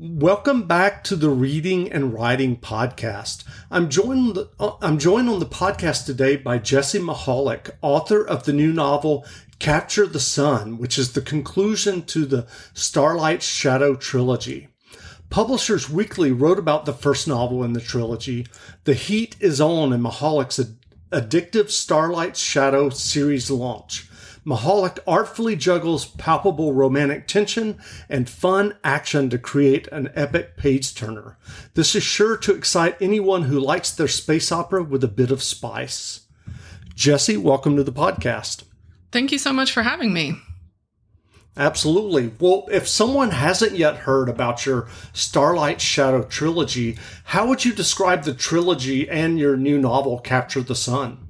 Welcome back to the Reading and Writing Podcast. I'm joined, uh, I'm joined on the podcast today by Jessie Mihalik, author of the new novel Capture the Sun, which is the conclusion to the Starlight Shadow trilogy. Publishers Weekly wrote about the first novel in the trilogy. The heat is on in Mihalik's addictive Starlight Shadow series launch. Mihalik artfully juggles palpable romantic tension and fun action to create an epic page turner. This is sure to excite anyone who likes their space opera with a bit of spice. Jessie, welcome to the podcast. Thank you so much for having me. Absolutely. Well, if someone hasn't yet heard about your Starlight Shadow trilogy, how would you describe the trilogy and your new novel, Capture the Sun?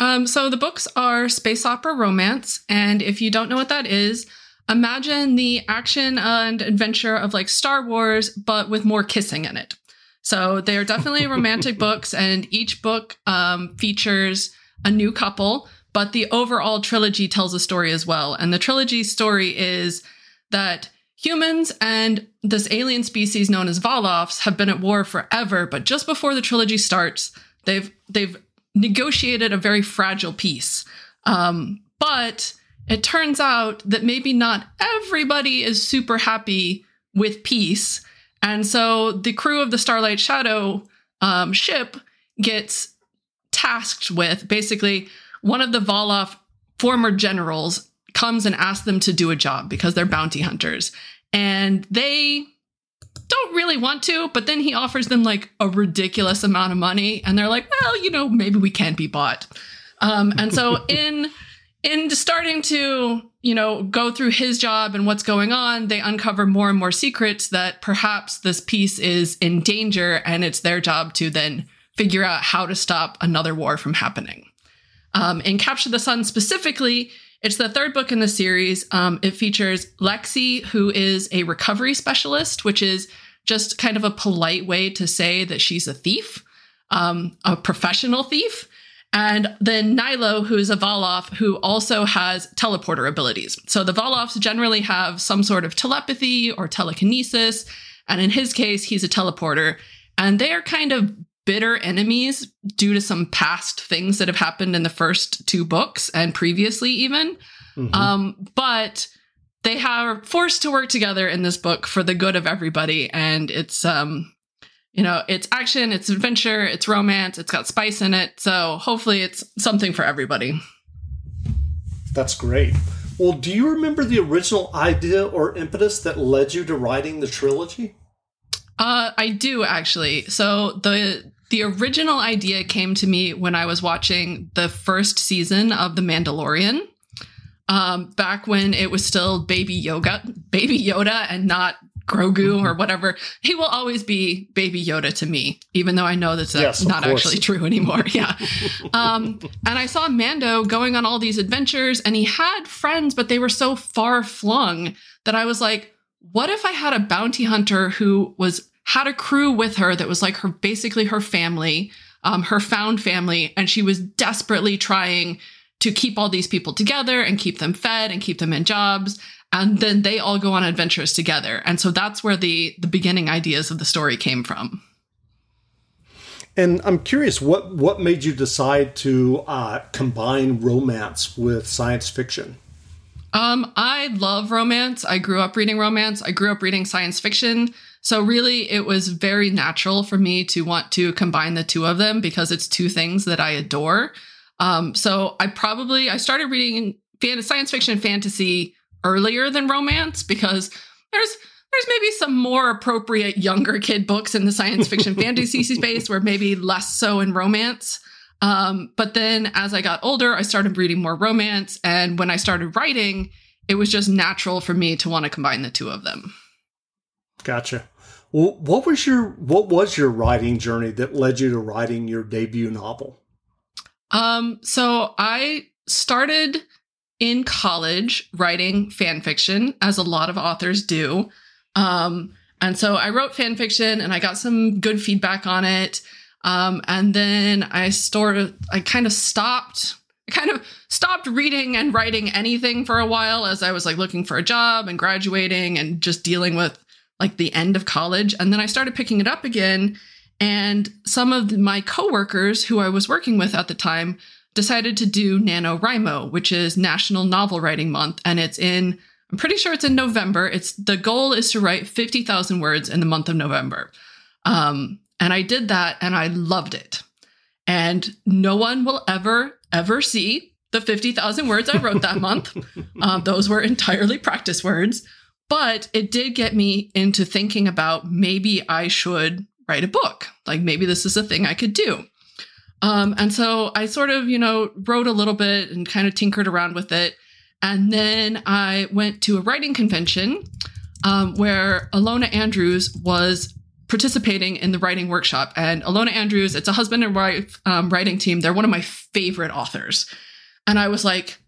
Um, so the books are space opera romance, and if you don't know what that is, imagine the action and adventure of like Star Wars, but with more kissing in it. So they are definitely romantic books, and each book um, features a new couple, but the overall trilogy tells a story as well. And the trilogy story is that humans and this alien species known as Volofs have been at war forever, but just before the trilogy starts, they've they've negotiated a very fragile peace. Um, but it turns out that maybe not everybody is super happy with peace. And so the crew of the Starlight Shadow um, ship gets tasked with basically one of the Volof former generals comes and asks them to do a job because they're bounty hunters. And they don't really want to, but then he offers them like a ridiculous amount of money, and they're like, well, you know, maybe we can't be bought. Um, and so in in starting to you know go through his job and what's going on, they uncover more and more secrets that perhaps this piece is in danger, and it's their job to then figure out how to stop another war from happening. Um, in Capture the Sun specifically, it's the third book in the series. Um, it features Lexi, who is a recovery specialist, which is just kind of a polite way to say that she's a thief, um, a professional thief. And then Nilo, who is a Volof, who also has teleporter abilities. So the Volofs generally have some sort of telepathy or telekinesis. And in his case, he's a teleporter. And they are kind of bitter enemies due to some past things that have happened in the first two books and previously, even. Mm-hmm. Um, but they are forced to work together in this book for the good of everybody. And it's um you know it's action it's adventure it's romance it's got spice in it. So hopefully it's something for everybody. That's great. Well do you remember the original idea or impetus that led you to writing the trilogy? Uh i do actually. So the the original idea came to me when i was watching the first season of the mandalorian um, back when it was still baby yoga, baby Yoda and not Grogu or whatever. He will always be baby Yoda to me, even though I know that's yes, not course. actually true anymore. Yeah. um, and I saw Mando going on all these adventures and he had friends, but they were so far flung that I was like, what if I had a bounty hunter who was had a crew with her that was like her basically her family, um, her found family, and she was desperately trying to keep all these people together and keep them fed and keep them in jobs and then they all go on adventures together. And so that's where the the beginning ideas of the story came from. And i'm curious what what made you decide to uh, combine romance with science fiction? Um i love romance. I grew up reading romance. I grew up reading science fiction so really it was very natural for me to want to combine the two of them because it's two things that i adore um, so I probably I started reading science fiction and fantasy earlier than romance because there's there's maybe some more appropriate younger kid books in the science fiction fantasy space where maybe less so in romance. Um, but then as I got older, I started reading more romance. And when I started writing, it was just natural for me to want to combine the two of them. Gotcha. Well, what was your what was your writing journey that led you to writing your debut novel? Um, so I started in college writing fan fiction, as a lot of authors do. Um, and so I wrote fan fiction and I got some good feedback on it. Um, and then I started, I kind of stopped, I kind of stopped reading and writing anything for a while as I was like looking for a job and graduating and just dealing with like the end of college. And then I started picking it up again. And some of my coworkers who I was working with at the time decided to do NaNoWriMo, which is National Novel Writing Month. And it's in, I'm pretty sure it's in November. It's the goal is to write 50,000 words in the month of November. Um, and I did that and I loved it. And no one will ever, ever see the 50,000 words I wrote that month. Um, those were entirely practice words. But it did get me into thinking about maybe I should write a book. Like maybe this is a thing I could do. Um, and so I sort of, you know, wrote a little bit and kind of tinkered around with it. And then I went to a writing convention um, where Ilona Andrews was participating in the writing workshop. And Ilona Andrews, it's a husband and wife um, writing team. They're one of my favorite authors. And I was like,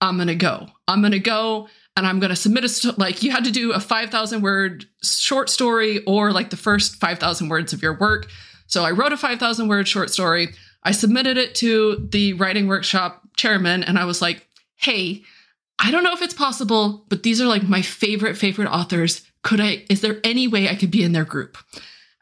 I'm going to go. I'm going to go and I'm going to submit a, st- like, you had to do a 5,000 word short story or like the first 5,000 words of your work. So I wrote a 5,000 word short story. I submitted it to the writing workshop chairman and I was like, hey, I don't know if it's possible, but these are like my favorite, favorite authors. Could I, is there any way I could be in their group?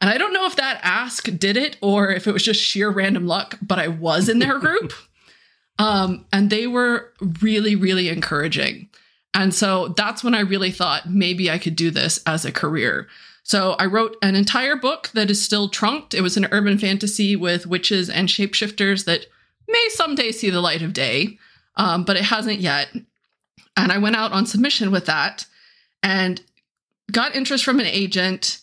And I don't know if that ask did it or if it was just sheer random luck, but I was in their group. um, and they were really, really encouraging. And so that's when I really thought maybe I could do this as a career. So I wrote an entire book that is still trunked. It was an urban fantasy with witches and shapeshifters that may someday see the light of day, um, but it hasn't yet. And I went out on submission with that and got interest from an agent.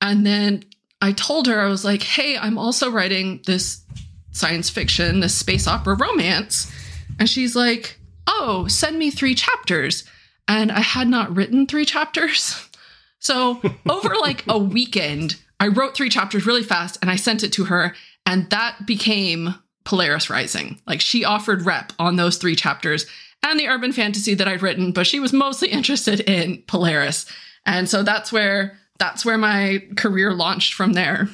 And then I told her, I was like, hey, I'm also writing this science fiction, this space opera romance. And she's like, oh, send me three chapters. And I had not written three chapters. So over like a weekend, I wrote three chapters really fast and I sent it to her. And that became Polaris Rising. Like she offered rep on those three chapters and the urban fantasy that I'd written, but she was mostly interested in Polaris. And so that's where that's where my career launched from there.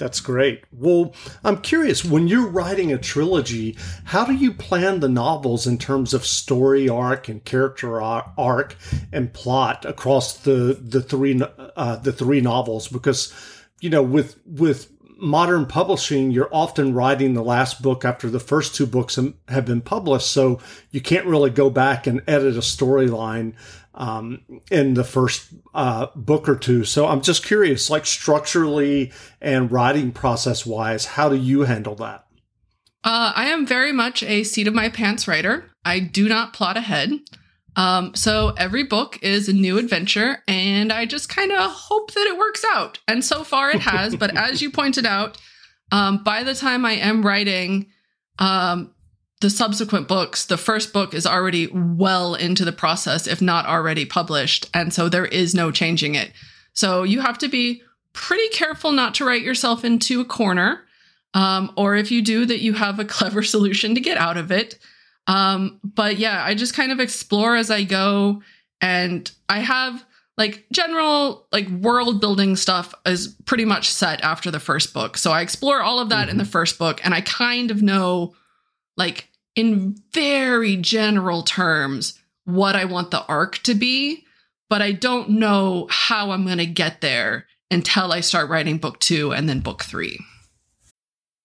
That's great. Well, I'm curious when you're writing a trilogy, how do you plan the novels in terms of story arc and character arc and plot across the the three uh, the three novels? Because you know, with with modern publishing, you're often writing the last book after the first two books have been published, so you can't really go back and edit a storyline um, in the first uh, book or two. So I'm just curious, like structurally and writing process wise, how do you handle that? Uh, I am very much a seat of my pants writer. I do not plot ahead. Um, so every book is a new adventure, and I just kind of hope that it works out. And so far it has. but as you pointed out, um, by the time I am writing, um, the subsequent books, the first book is already well into the process, if not already published. And so there is no changing it. So you have to be pretty careful not to write yourself into a corner. Um, or if you do, that you have a clever solution to get out of it. Um, but yeah, I just kind of explore as I go. And I have like general like world building stuff is pretty much set after the first book. So I explore all of that mm-hmm. in the first book and I kind of know like in very general terms what I want the arc to be, but I don't know how I'm going to get there until I start writing book two and then book three.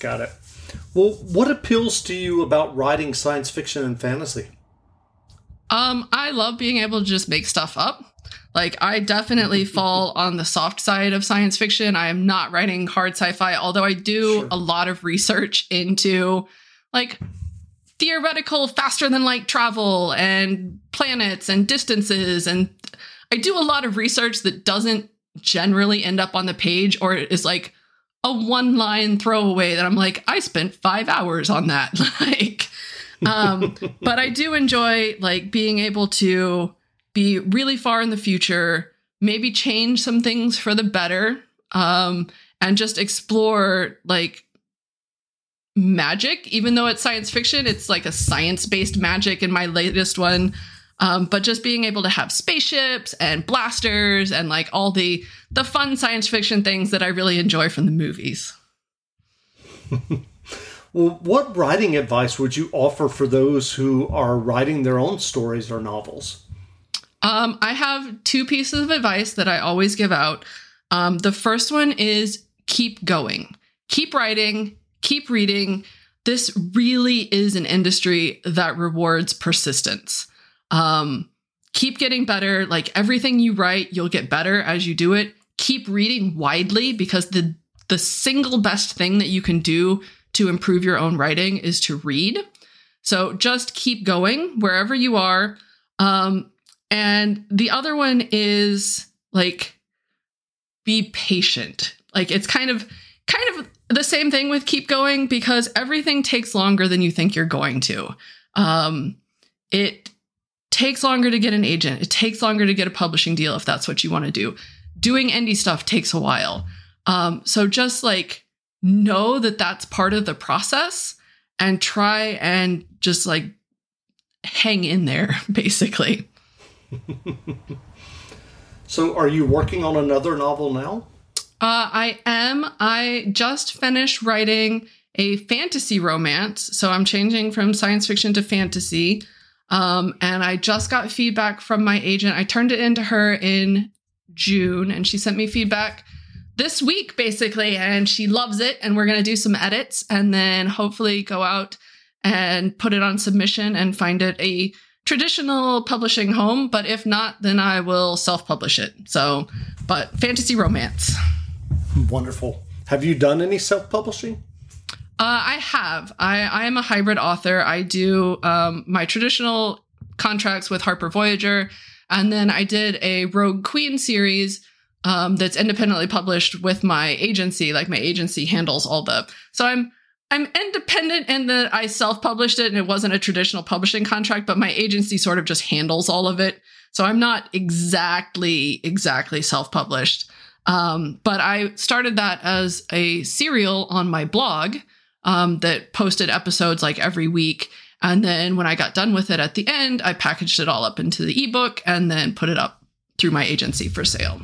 Got it. Well, what appeals to you about writing science fiction and fantasy? Um, I love being able to just make stuff up. Like, I definitely fall on the soft side of science fiction. I am not writing hard sci fi, although I do sure. a lot of research into like theoretical faster than light travel and planets and distances. And I do a lot of research that doesn't generally end up on the page or is like a one line throwaway that I'm like, I spent five hours on that. like, um, but I do enjoy like being able to be really far in the future, maybe change some things for the better um, and just explore like magic. Even though it's science fiction, it's like a science based magic in my latest one. Um, but just being able to have spaceships and blasters and like all the the fun science fiction things that I really enjoy from the movies. well, what writing advice would you offer for those who are writing their own stories or novels? Um, I have two pieces of advice that I always give out. Um, the first one is keep going, keep writing, keep reading. This really is an industry that rewards persistence. Um, keep getting better. Like everything you write, you'll get better as you do it. Keep reading widely because the the single best thing that you can do to improve your own writing is to read. So just keep going wherever you are. Um, and the other one is like be patient. Like it's kind of kind of the same thing with keep going because everything takes longer than you think you're going to. Um, it takes longer to get an agent. It takes longer to get a publishing deal if that's what you want to do. Doing indie stuff takes a while. Um, so just like know that that's part of the process and try and just like hang in there, basically. so, are you working on another novel now? Uh, I am. I just finished writing a fantasy romance. So, I'm changing from science fiction to fantasy. Um, and I just got feedback from my agent. I turned it into her in June, and she sent me feedback this week, basically. And she loves it. And we're going to do some edits and then hopefully go out and put it on submission and find it a traditional publishing home, but if not, then I will self publish it. So, but fantasy romance. Wonderful. Have you done any self publishing? Uh, I have. I, I am a hybrid author. I do um, my traditional contracts with Harper Voyager, and then I did a Rogue Queen series um, that's independently published with my agency. Like my agency handles all the. So I'm I'm independent in that I self published it and it wasn't a traditional publishing contract, but my agency sort of just handles all of it. So I'm not exactly, exactly self published. Um, but I started that as a serial on my blog um, that posted episodes like every week. And then when I got done with it at the end, I packaged it all up into the ebook and then put it up through my agency for sale.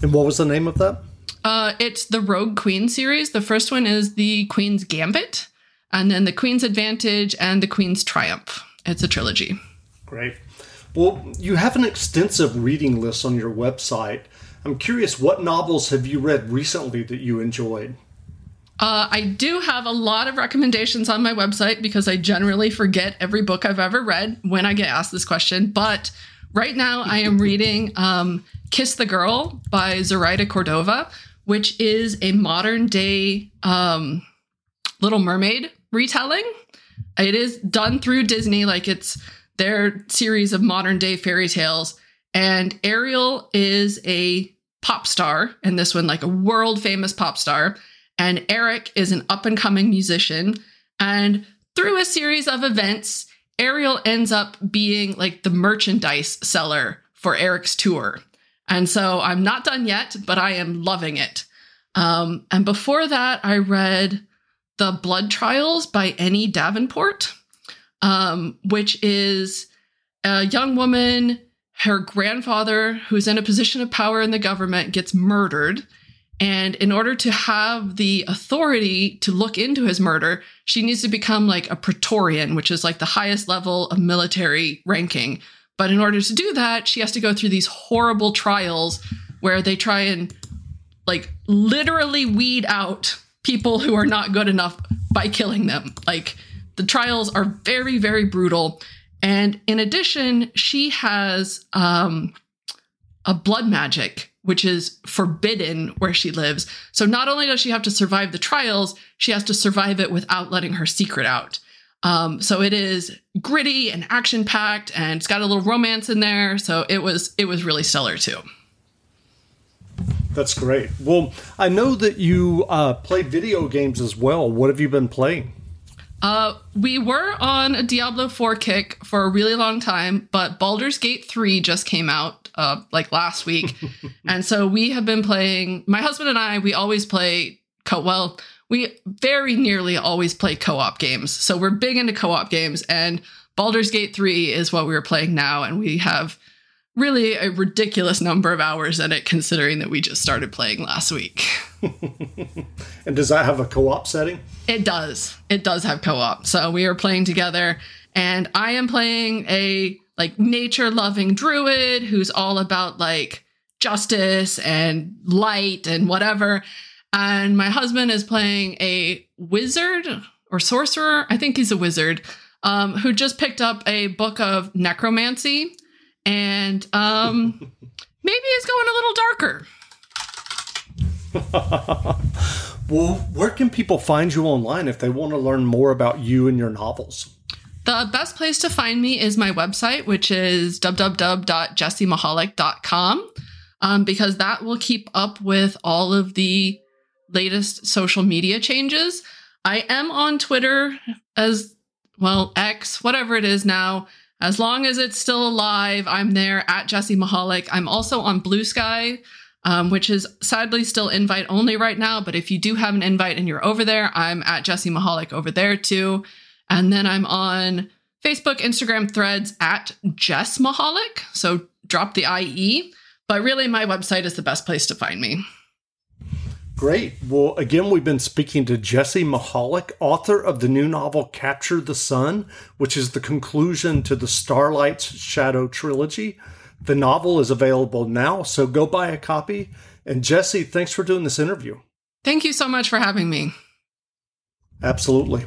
And what was the name of that? Uh, it's the Rogue Queen series. The first one is the Queen's Gambit, and then the Queen's Advantage and the Queen's Triumph. It's a trilogy. Great. Well, you have an extensive reading list on your website. I'm curious, what novels have you read recently that you enjoyed? Uh, I do have a lot of recommendations on my website because I generally forget every book I've ever read when I get asked this question. But right now, I am reading um, Kiss the Girl by Zoraida Cordova, which is a modern day um, Little Mermaid retelling. It is done through Disney, like it's their series of modern day fairy tales. And Ariel is a pop star, and this one, like a world famous pop star. And Eric is an up and coming musician. And through a series of events, Ariel ends up being like the merchandise seller for Eric's tour. And so I'm not done yet, but I am loving it. Um, and before that, I read The Blood Trials by N.E. Davenport, um, which is a young woman. Her grandfather, who's in a position of power in the government, gets murdered. And in order to have the authority to look into his murder, she needs to become like a Praetorian, which is like the highest level of military ranking, but in order to do that, she has to go through these horrible trials where they try and like literally weed out people who are not good enough by killing them. Like the trials are very, very brutal. And in addition, she has um, a blood magic, which is forbidden where she lives. So not only does she have to survive the trials, she has to survive it without letting her secret out. Um, so it is gritty and action packed, and it's got a little romance in there. So it was it was really stellar too. That's great. Well, I know that you uh, play video games as well. What have you been playing? Uh, we were on a Diablo 4 kick for a really long time, but Baldur's Gate 3 just came out uh, like last week. and so we have been playing, my husband and I, we always play co well, we very nearly always play co-op games. So we're big into co-op games and Baldur's Gate 3 is what we are playing now and we have really a ridiculous number of hours in it considering that we just started playing last week. and does that have a co-op setting? It does. It does have co-op. So we are playing together and I am playing a like nature loving druid who's all about like justice and light and whatever. And my husband is playing a wizard or sorcerer. I think he's a wizard um, who just picked up a book of necromancy and um, maybe is going a little darker. well, where can people find you online if they want to learn more about you and your novels? The best place to find me is my website, which is www.jessiemihalik.com, um, because that will keep up with all of the latest social media changes. I am on Twitter as well, X, whatever it is now. As long as it's still alive, I'm there at Jessie Mihalik. I'm also on Blue Sky, um, which is sadly still invite only right now. But if you do have an invite and you're over there, I'm at Jessie Mihalik over there too. And then I'm on Facebook, Instagram, threads at Jess Mihalik. So drop the IE. But really, my website is the best place to find me. Great. Well, again, we've been speaking to Jessie Mihalik, author of the new novel Capture the Sun, which is the conclusion to the Starlight's Shadow trilogy. The novel is available now, so go buy a copy. And Jessie, thanks for doing this interview. Thank you so much for having me. Absolutely.